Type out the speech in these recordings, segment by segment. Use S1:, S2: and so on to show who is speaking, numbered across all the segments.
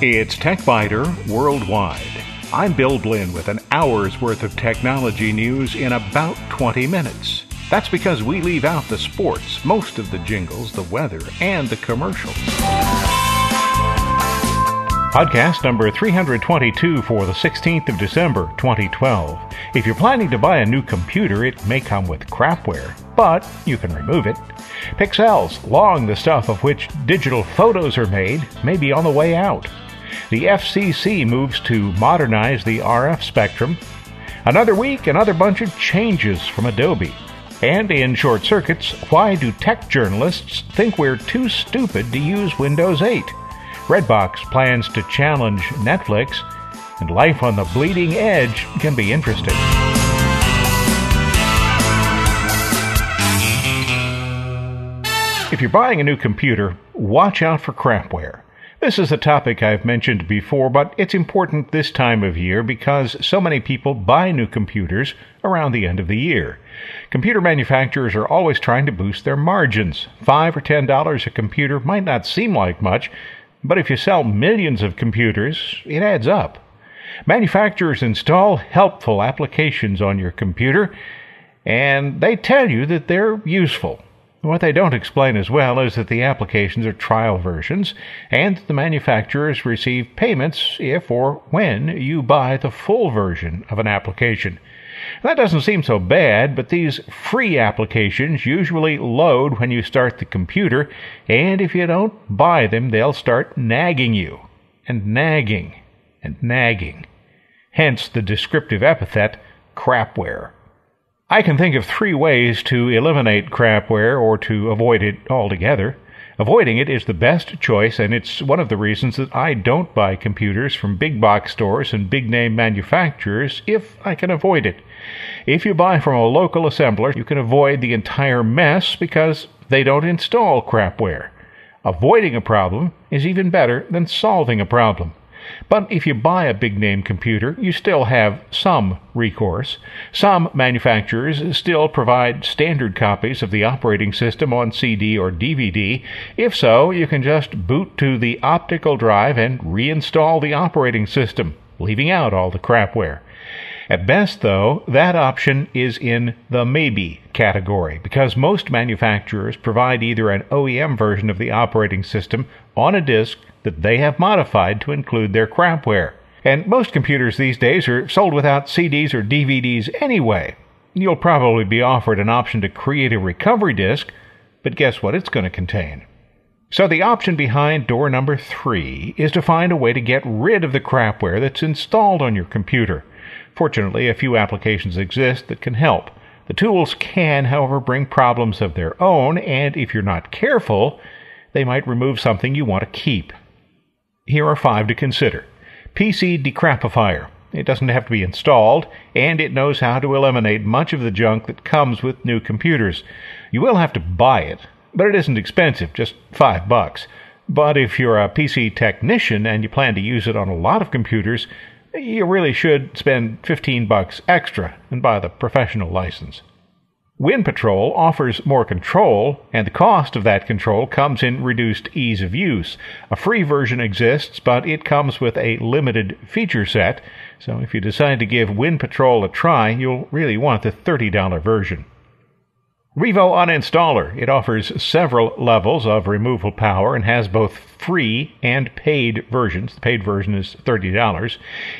S1: It's TechByter Worldwide. I'm Bill Blinn with an hour's worth of technology news in about 20 minutes. That's because we leave out the sports, most of the jingles, the weather, and the commercials. Podcast number 322 for the 16th of December 2012. If you're planning to buy a new computer, it may come with crapware, but you can remove it. Pixels, long the stuff of which digital photos are made, may be on the way out. The FCC moves to modernize the RF spectrum. Another week, another bunch of changes from Adobe. And in short circuits, why do tech journalists think we're too stupid to use Windows 8? Redbox plans to challenge Netflix, and life on the bleeding edge can be interesting. If you're buying a new computer, watch out for crapware. This is a topic I've mentioned before, but it's important this time of year because so many people buy new computers around the end of the year. Computer manufacturers are always trying to boost their margins. Five or ten dollars a computer might not seem like much, but if you sell millions of computers, it adds up. Manufacturers install helpful applications on your computer, and they tell you that they're useful. What they don't explain as well is that the applications are trial versions, and the manufacturers receive payments if or when you buy the full version of an application. That doesn't seem so bad, but these free applications usually load when you start the computer, and if you don't buy them, they'll start nagging you, and nagging, and nagging. Hence the descriptive epithet crapware. I can think of three ways to eliminate crapware or to avoid it altogether. Avoiding it is the best choice, and it's one of the reasons that I don't buy computers from big box stores and big name manufacturers if I can avoid it. If you buy from a local assembler, you can avoid the entire mess because they don't install crapware. Avoiding a problem is even better than solving a problem. But if you buy a big name computer, you still have some recourse. Some manufacturers still provide standard copies of the operating system on CD or DVD. If so, you can just boot to the optical drive and reinstall the operating system, leaving out all the crapware. At best, though, that option is in the maybe category because most manufacturers provide either an OEM version of the operating system on a disk that they have modified to include their crapware. And most computers these days are sold without CDs or DVDs anyway. You'll probably be offered an option to create a recovery disk, but guess what it's going to contain? So the option behind door number three is to find a way to get rid of the crapware that's installed on your computer. Fortunately, a few applications exist that can help. The tools can, however, bring problems of their own, and if you're not careful, they might remove something you want to keep. Here are five to consider. PC Decrapifier. It doesn't have to be installed, and it knows how to eliminate much of the junk that comes with new computers. You will have to buy it, but it isn't expensive, just five bucks. But if you're a PC technician and you plan to use it on a lot of computers, you really should spend 15 bucks extra and buy the professional license. WinPatrol offers more control, and the cost of that control comes in reduced ease of use. A free version exists, but it comes with a limited feature set, so if you decide to give WinPatrol a try, you'll really want the $30 version. Revo Uninstaller. It offers several levels of removal power and has both free and paid versions. The paid version is $30.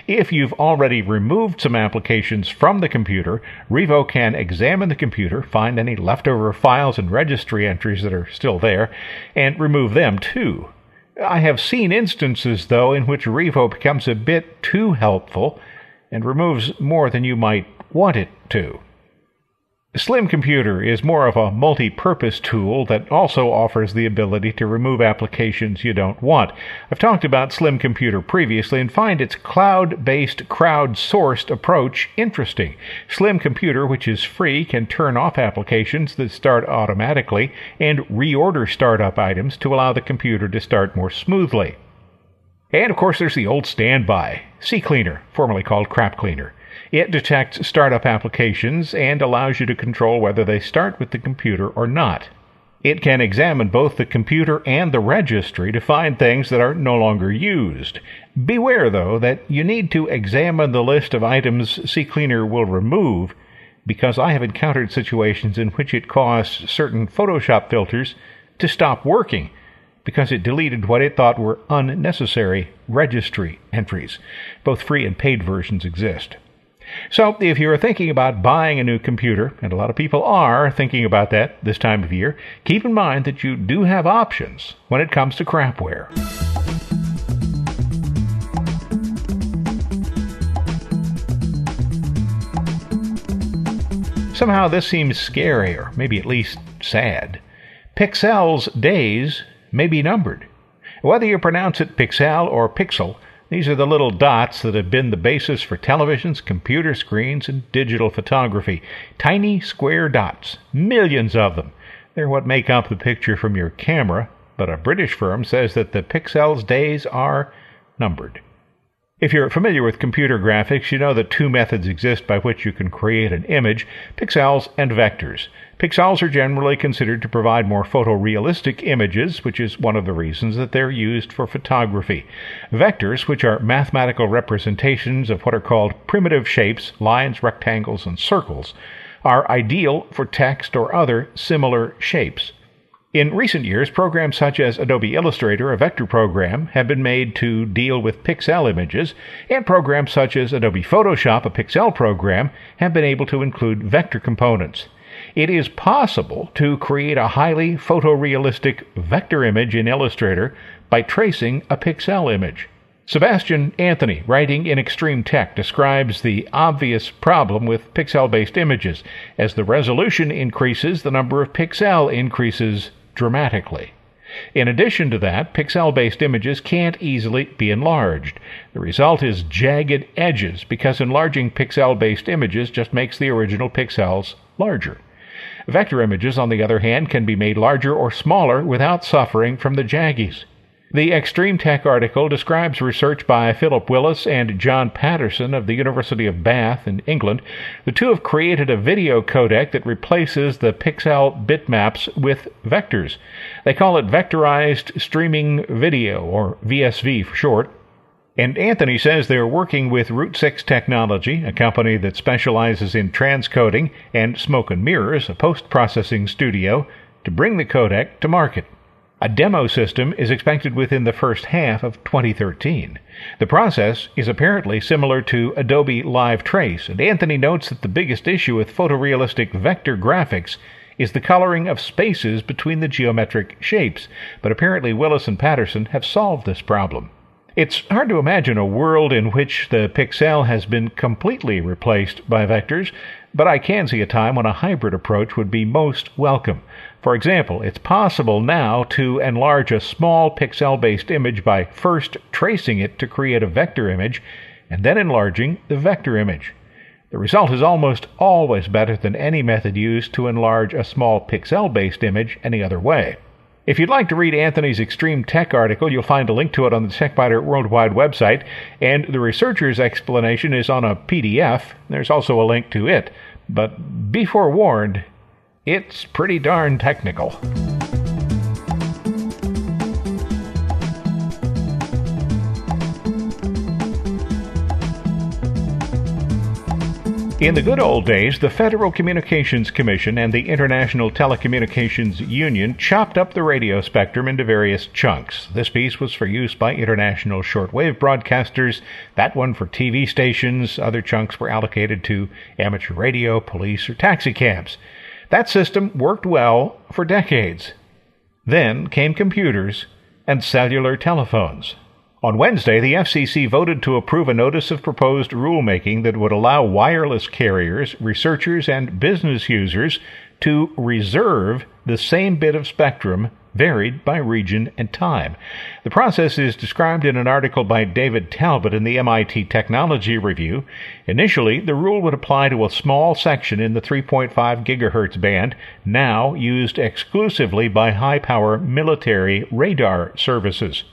S1: If you've already removed some applications from the computer, Revo can examine the computer, find any leftover files and registry entries that are still there, and remove them too. I have seen instances, though, in which Revo becomes a bit too helpful and removes more than you might want it to. Slim Computer is more of a multi-purpose tool that also offers the ability to remove applications you don't want. I've talked about Slim Computer previously and find its cloud-based, crowd-sourced approach interesting. Slim Computer, which is free, can turn off applications that start automatically and reorder startup items to allow the computer to start more smoothly. And of course, there's the old standby, CCleaner, formerly called Crap Cleaner. It detects startup applications and allows you to control whether they start with the computer or not. It can examine both the computer and the registry to find things that are no longer used. Beware, though, that you need to examine the list of items CCleaner will remove because I have encountered situations in which it caused certain Photoshop filters to stop working because it deleted what it thought were unnecessary registry entries. Both free and paid versions exist. So, if you're thinking about buying a new computer, and a lot of people are thinking about that this time of year, keep in mind that you do have options when it comes to crapware. Somehow this seems scary, or maybe at least sad. Pixel's days may be numbered. Whether you pronounce it Pixel or Pixel, these are the little dots that have been the basis for televisions, computer screens, and digital photography. Tiny square dots, millions of them. They're what make up the picture from your camera, but a British firm says that the Pixel's days are numbered. If you're familiar with computer graphics, you know that two methods exist by which you can create an image pixels and vectors. Pixels are generally considered to provide more photorealistic images, which is one of the reasons that they're used for photography. Vectors, which are mathematical representations of what are called primitive shapes, lines, rectangles, and circles, are ideal for text or other similar shapes. In recent years, programs such as Adobe Illustrator, a vector program, have been made to deal with pixel images, and programs such as Adobe Photoshop, a pixel program, have been able to include vector components. It is possible to create a highly photorealistic vector image in Illustrator by tracing a pixel image. Sebastian Anthony, writing in Extreme Tech, describes the obvious problem with pixel based images. As the resolution increases, the number of pixel increases dramatically. In addition to that, pixel based images can't easily be enlarged. The result is jagged edges because enlarging pixel based images just makes the original pixels larger. Vector images, on the other hand, can be made larger or smaller without suffering from the jaggies. The Extreme Tech article describes research by Philip Willis and John Patterson of the University of Bath in England. The two have created a video codec that replaces the pixel bitmaps with vectors. They call it Vectorized Streaming Video, or VSV for short. And Anthony says they're working with Root6 Technology, a company that specializes in transcoding, and Smoke and Mirrors, a post processing studio, to bring the codec to market. A demo system is expected within the first half of 2013. The process is apparently similar to Adobe Live Trace, and Anthony notes that the biggest issue with photorealistic vector graphics is the coloring of spaces between the geometric shapes, but apparently Willis and Patterson have solved this problem. It's hard to imagine a world in which the pixel has been completely replaced by vectors, but I can see a time when a hybrid approach would be most welcome. For example, it's possible now to enlarge a small pixel based image by first tracing it to create a vector image and then enlarging the vector image. The result is almost always better than any method used to enlarge a small pixel based image any other way. If you'd like to read Anthony's Extreme Tech article, you'll find a link to it on the TechByter Worldwide website, and the researcher's explanation is on a PDF. There's also a link to it. But be forewarned, it's pretty darn technical. In the good old days, the Federal Communications Commission and the International Telecommunications Union chopped up the radio spectrum into various chunks. This piece was for use by international shortwave broadcasters, that one for TV stations, other chunks were allocated to amateur radio, police, or taxicabs. That system worked well for decades. Then came computers and cellular telephones. On Wednesday, the FCC voted to approve a notice of proposed rulemaking that would allow wireless carriers, researchers, and business users to reserve the same bit of spectrum varied by region and time. The process is described in an article by David Talbot in the MIT Technology Review. Initially, the rule would apply to a small section in the 3.5 gigahertz band, now used exclusively by high power military radar services.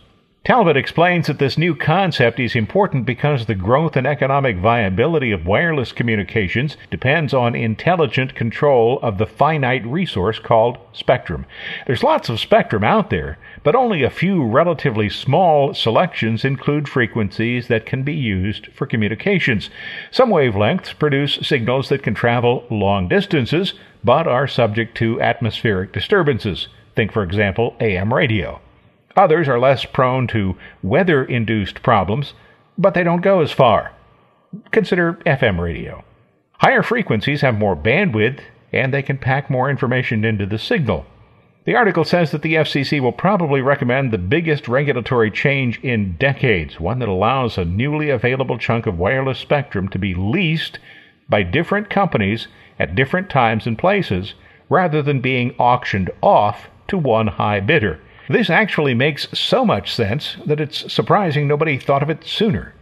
S1: Talbot explains that this new concept is important because the growth and economic viability of wireless communications depends on intelligent control of the finite resource called spectrum. There's lots of spectrum out there, but only a few relatively small selections include frequencies that can be used for communications. Some wavelengths produce signals that can travel long distances, but are subject to atmospheric disturbances. Think, for example, AM radio. Others are less prone to weather induced problems, but they don't go as far. Consider FM radio. Higher frequencies have more bandwidth and they can pack more information into the signal. The article says that the FCC will probably recommend the biggest regulatory change in decades, one that allows a newly available chunk of wireless spectrum to be leased by different companies at different times and places rather than being auctioned off to one high bidder. This actually makes so much sense that it's surprising nobody thought of it sooner.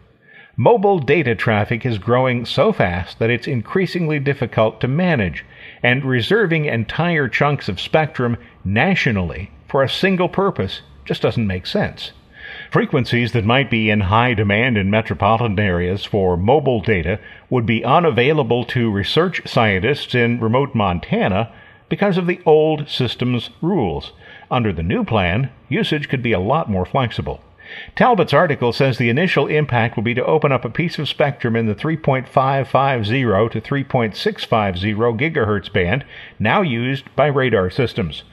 S1: Mobile data traffic is growing so fast that it's increasingly difficult to manage, and reserving entire chunks of spectrum nationally for a single purpose just doesn't make sense. Frequencies that might be in high demand in metropolitan areas for mobile data would be unavailable to research scientists in remote Montana because of the old system's rules. Under the new plan, usage could be a lot more flexible. Talbot's article says the initial impact will be to open up a piece of spectrum in the 3.550 to 3.650 gigahertz band now used by radar systems.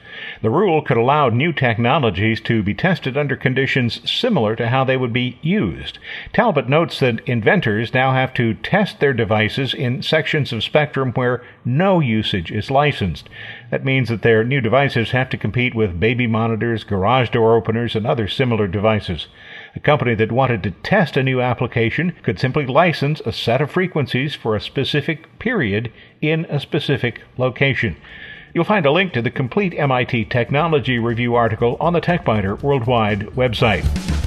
S1: The rule could allow new technologies to be tested under conditions similar to how they would be used. Talbot notes that inventors now have to test their devices in sections of spectrum where no usage is licensed. That means that their new devices have to compete with baby monitors, garage door openers, and other similar devices. A company that wanted to test a new application could simply license a set of frequencies for a specific period in a specific location. You'll find a link to the complete MIT Technology Review article on the TechByter Worldwide website.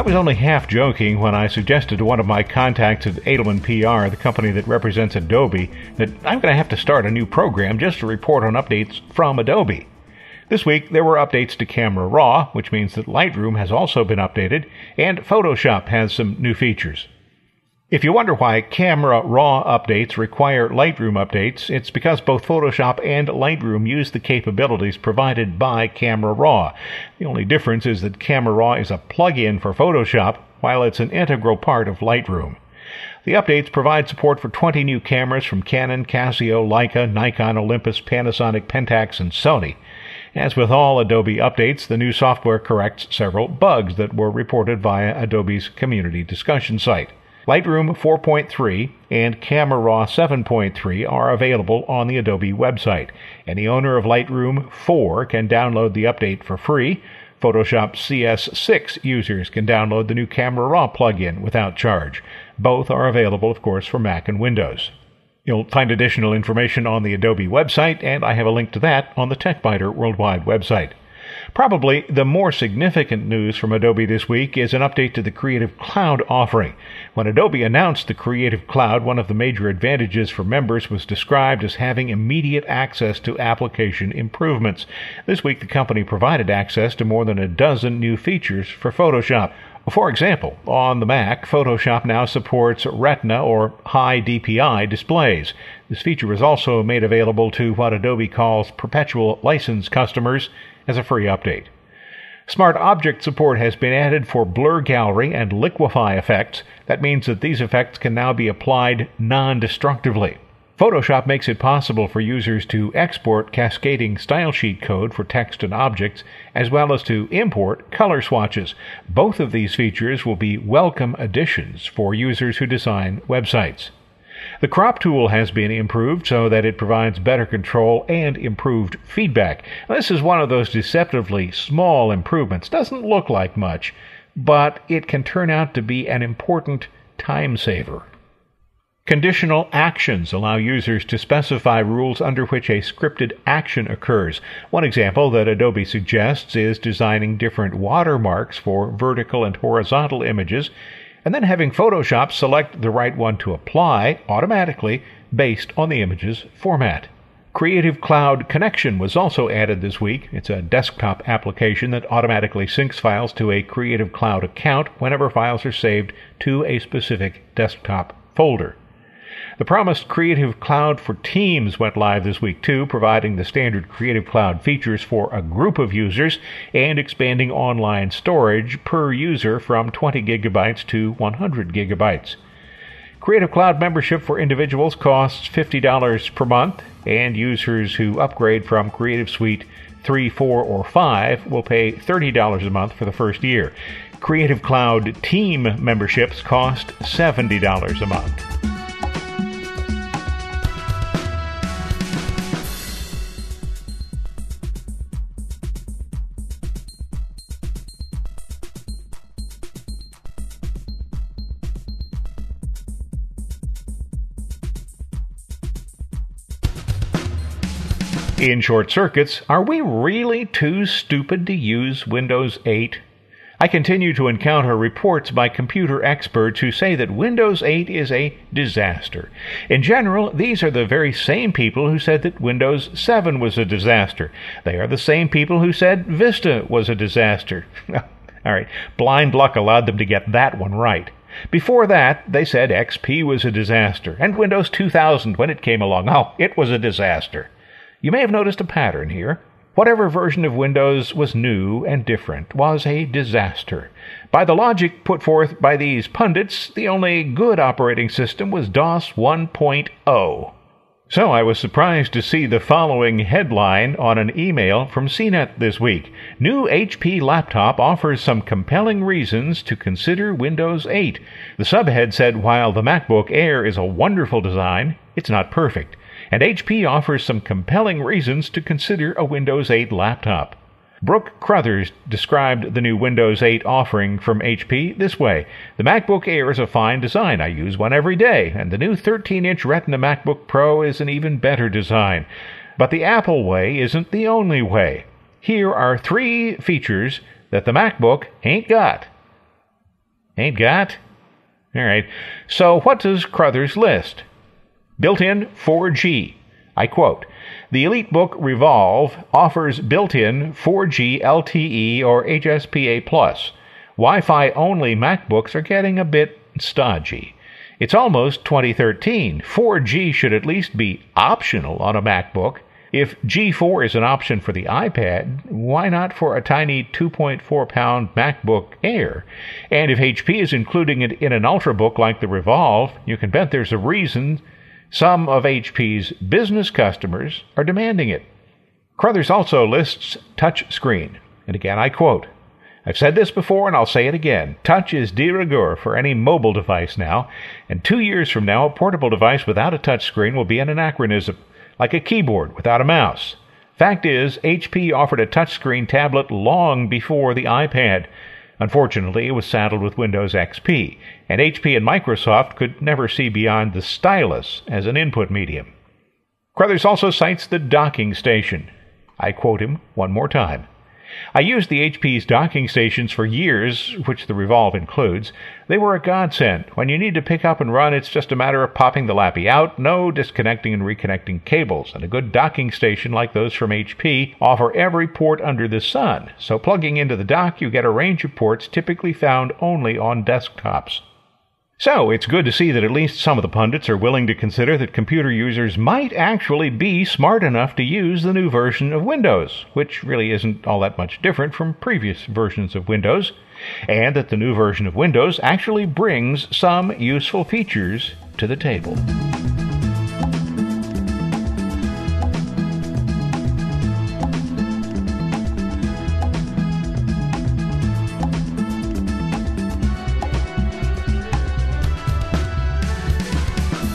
S1: I was only half joking when I suggested to one of my contacts at Edelman PR, the company that represents Adobe, that I'm going to have to start a new program just to report on updates from Adobe. This week, there were updates to Camera Raw, which means that Lightroom has also been updated, and Photoshop has some new features. If you wonder why Camera Raw updates require Lightroom updates, it's because both Photoshop and Lightroom use the capabilities provided by Camera Raw. The only difference is that Camera Raw is a plug-in for Photoshop, while it's an integral part of Lightroom. The updates provide support for 20 new cameras from Canon, Casio, Leica, Nikon, Olympus, Panasonic, Pentax, and Sony. As with all Adobe updates, the new software corrects several bugs that were reported via Adobe's community discussion site. Lightroom 4.3 and Camera Raw 7.3 are available on the Adobe website. Any owner of Lightroom 4 can download the update for free. Photoshop CS6 users can download the new Camera Raw plugin without charge. Both are available, of course, for Mac and Windows. You'll find additional information on the Adobe website, and I have a link to that on the TechByter Worldwide website. Probably the more significant news from Adobe this week is an update to the Creative Cloud offering. When Adobe announced the Creative Cloud, one of the major advantages for members was described as having immediate access to application improvements. This week, the company provided access to more than a dozen new features for Photoshop. For example, on the Mac, Photoshop now supports Retina or high DPI displays. This feature is also made available to what Adobe calls perpetual license customers as a free update. Smart object support has been added for blur gallery and liquify effects. That means that these effects can now be applied non destructively. Photoshop makes it possible for users to export cascading stylesheet code for text and objects, as well as to import color swatches. Both of these features will be welcome additions for users who design websites. The crop tool has been improved so that it provides better control and improved feedback. This is one of those deceptively small improvements. Doesn't look like much, but it can turn out to be an important time saver. Conditional actions allow users to specify rules under which a scripted action occurs. One example that Adobe suggests is designing different watermarks for vertical and horizontal images and then having Photoshop select the right one to apply automatically based on the image's format. Creative Cloud Connection was also added this week. It's a desktop application that automatically syncs files to a Creative Cloud account whenever files are saved to a specific desktop folder. The promised Creative Cloud for Teams went live this week too, providing the standard Creative Cloud features for a group of users and expanding online storage per user from 20 gigabytes to 100 gigabytes. Creative Cloud membership for individuals costs $50 per month, and users who upgrade from Creative Suite 3, 4, or 5 will pay $30 a month for the first year. Creative Cloud Team memberships cost $70 a month. In short circuits, are we really too stupid to use Windows 8? I continue to encounter reports by computer experts who say that Windows 8 is a disaster. In general, these are the very same people who said that Windows 7 was a disaster. They are the same people who said Vista was a disaster. All right, blind luck allowed them to get that one right. Before that, they said XP was a disaster, and Windows 2000, when it came along, oh, it was a disaster. You may have noticed a pattern here. Whatever version of Windows was new and different was a disaster. By the logic put forth by these pundits, the only good operating system was DOS 1.0. So I was surprised to see the following headline on an email from CNET this week. New HP laptop offers some compelling reasons to consider Windows 8. The subhead said while the MacBook Air is a wonderful design, it's not perfect and HP offers some compelling reasons to consider a Windows 8 laptop. Brooke Crothers described the new Windows 8 offering from HP this way The MacBook Air is a fine design. I use one every day, and the new 13 inch Retina MacBook Pro is an even better design. But the Apple way isn't the only way. Here are three features that the MacBook ain't got. Ain't got? All right. So, what does Crothers list? Built in 4G. I quote The EliteBook Revolve offers built in 4G LTE or HSPA. Plus. Wi Fi only MacBooks are getting a bit stodgy. It's almost 2013. 4G should at least be optional on a MacBook. If G4 is an option for the iPad, why not for a tiny 2.4 pound MacBook Air? And if HP is including it in an Ultrabook like the Revolve, you can bet there's a reason some of HP's business customers are demanding it. Crothers also lists touch screen. And again, I quote, I've said this before and I'll say it again. Touch is de rigueur for any mobile device now, and two years from now, a portable device without a touch screen will be an anachronism, like a keyboard without a mouse. Fact is, HP offered a touchscreen tablet long before the iPad. Unfortunately, it was saddled with Windows XP, and HP and Microsoft could never see beyond the stylus as an input medium. Crothers also cites the docking station. I quote him one more time. I used the HP's docking stations for years, which the Revolve includes. They were a godsend. When you need to pick up and run, it's just a matter of popping the lappy out, no disconnecting and reconnecting cables. And a good docking station like those from HP offer every port under the sun. So plugging into the dock, you get a range of ports typically found only on desktops. So, it's good to see that at least some of the pundits are willing to consider that computer users might actually be smart enough to use the new version of Windows, which really isn't all that much different from previous versions of Windows, and that the new version of Windows actually brings some useful features to the table.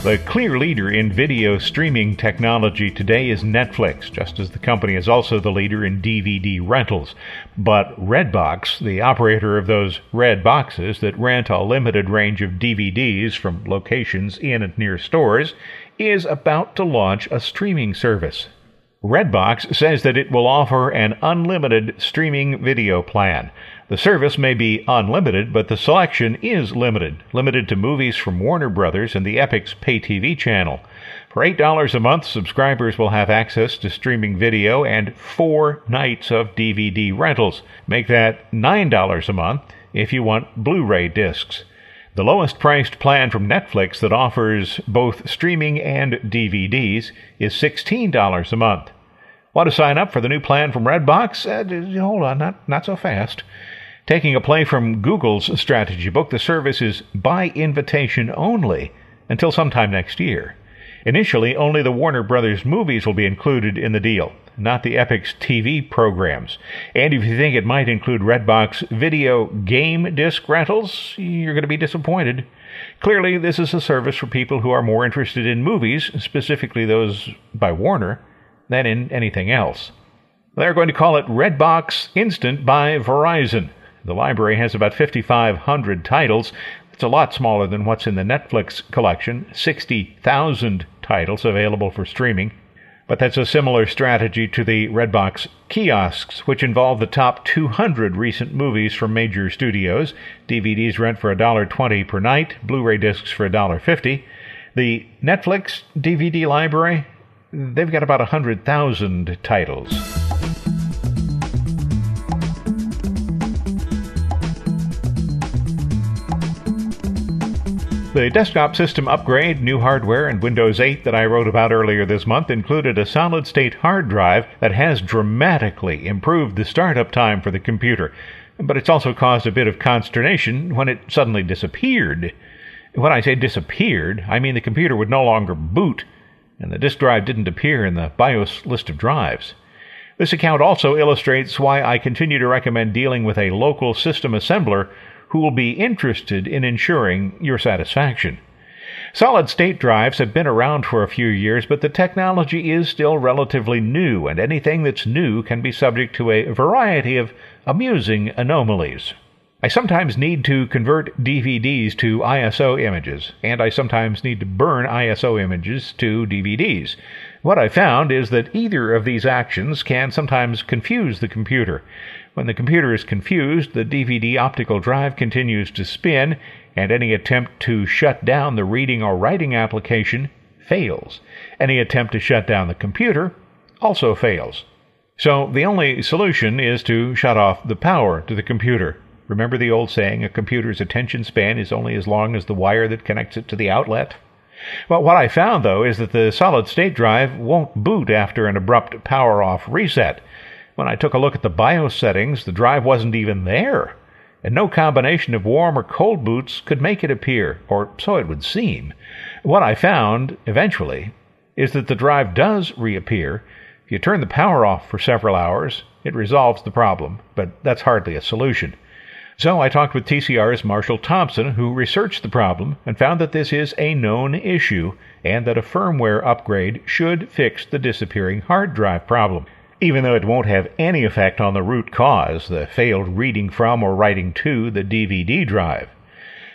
S1: The clear leader in video streaming technology today is Netflix, just as the company is also the leader in DVD rentals. But Redbox, the operator of those red boxes that rent a limited range of DVDs from locations in and near stores, is about to launch a streaming service. Redbox says that it will offer an unlimited streaming video plan. The service may be unlimited, but the selection is limited, limited to movies from Warner Brothers and the Epix pay TV channel. For $8 a month, subscribers will have access to streaming video and four nights of DVD rentals. Make that $9 a month if you want Blu ray discs. The lowest priced plan from Netflix that offers both streaming and DVDs is $16 a month. Want to sign up for the new plan from Redbox? Uh, hold on, not, not so fast. Taking a play from Google's strategy book, the service is by invitation only until sometime next year. Initially, only the Warner Brothers movies will be included in the deal, not the Epix TV programs. And if you think it might include Redbox video game disc rentals, you're going to be disappointed. Clearly, this is a service for people who are more interested in movies, specifically those by Warner than in anything else. They're going to call it Redbox Instant by Verizon. The library has about 5,500 titles. It's a lot smaller than what's in the Netflix collection 60,000 titles available for streaming. But that's a similar strategy to the Redbox kiosks, which involve the top 200 recent movies from major studios. DVDs rent for $1.20 per night, Blu ray discs for $1.50. The Netflix DVD library They've got about 100,000 titles. The desktop system upgrade, new hardware, and Windows 8 that I wrote about earlier this month included a solid state hard drive that has dramatically improved the startup time for the computer. But it's also caused a bit of consternation when it suddenly disappeared. When I say disappeared, I mean the computer would no longer boot and the disk drive didn't appear in the BIOS list of drives. This account also illustrates why I continue to recommend dealing with a local system assembler who will be interested in ensuring your satisfaction. Solid state drives have been around for a few years, but the technology is still relatively new, and anything that's new can be subject to a variety of amusing anomalies. I sometimes need to convert DVDs to ISO images, and I sometimes need to burn ISO images to DVDs. What I found is that either of these actions can sometimes confuse the computer. When the computer is confused, the DVD optical drive continues to spin, and any attempt to shut down the reading or writing application fails. Any attempt to shut down the computer also fails. So the only solution is to shut off the power to the computer. Remember the old saying, a computer's attention span is only as long as the wire that connects it to the outlet? Well, what I found, though, is that the solid state drive won't boot after an abrupt power off reset. When I took a look at the BIOS settings, the drive wasn't even there, and no combination of warm or cold boots could make it appear, or so it would seem. What I found, eventually, is that the drive does reappear. If you turn the power off for several hours, it resolves the problem, but that's hardly a solution. So I talked with TCR's Marshall Thompson, who researched the problem and found that this is a known issue and that a firmware upgrade should fix the disappearing hard drive problem. Even though it won't have any effect on the root cause, the failed reading from or writing to the DVD drive.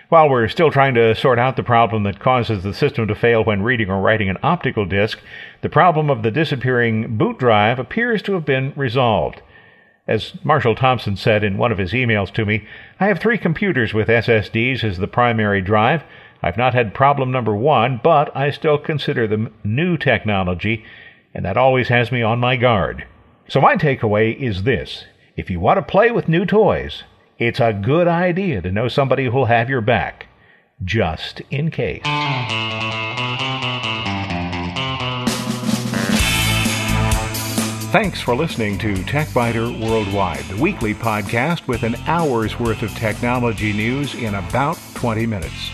S1: While we're still trying to sort out the problem that causes the system to fail when reading or writing an optical disc, the problem of the disappearing boot drive appears to have been resolved. As Marshall Thompson said in one of his emails to me, I have three computers with SSDs as the primary drive. I've not had problem number one, but I still consider them new technology, and that always has me on my guard. So my takeaway is this. If you want to play with new toys, it's a good idea to know somebody who'll have your back, just in case. Thanks for listening to TechByter Worldwide, the weekly podcast with an hour's worth of technology news in about 20 minutes.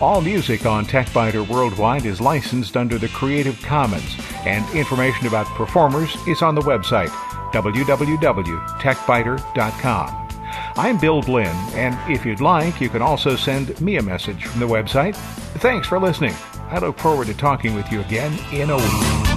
S1: All music on TechByter Worldwide is licensed under the Creative Commons, and information about performers is on the website www.techbyter.com. I'm Bill Blinn, and if you'd like, you can also send me a message from the website. Thanks for listening. I look forward to talking with you again in a week.